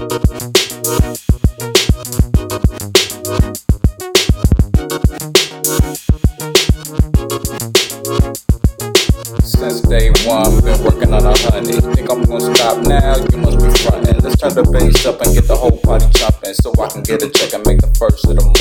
Since day one, been working on a honey. Think I'm gonna stop now? You must be frontin'. Let's turn the bass up and get the whole party jumpin', so I can get a check and make the first of the month.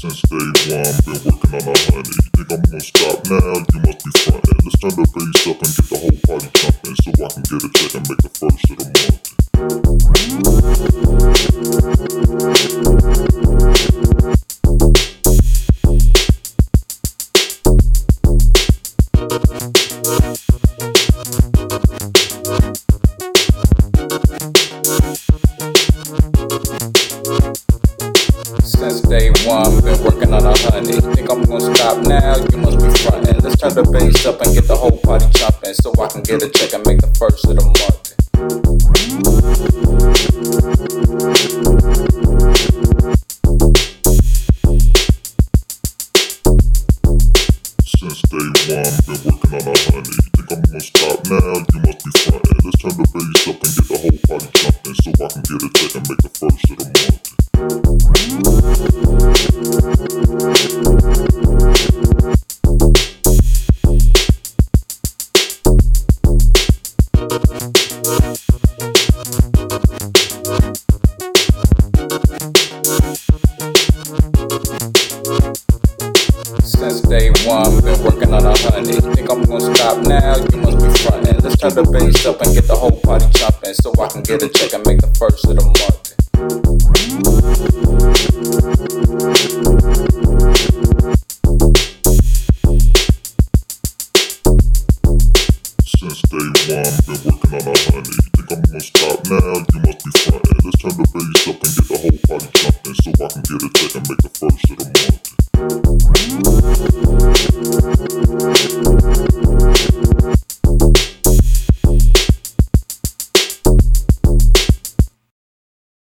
Since day one, been working on a honey. Think I'm gonna stop now? You must be frontin'. Let's turn the bass up and get the whole party jumpin', so I can get a check and make the first of the month. One, been working on a honey. Think I'm gonna stop now? You must be frontin'. Let's turn the bass up and get the whole party jumpin', so I can get a check and make the first of the month. Since day one, been working on a honey. Think I'm gonna stop now? You must be frontin'. Let's turn the bass up and get the whole party jumpin', so I can get a check and make the first of the month. Since day one, been working on a honey. Think I'm gonna stop now? You must be frontin'. Let's turn the bass up and get the whole party jumpin', so I can get a check and make the first of the month. Since day one, been working on a honey. Think I'm gonna stop now? You must be frontin'. Let's turn the bass up and get the whole party jumpin', so I can get a check and make the first of the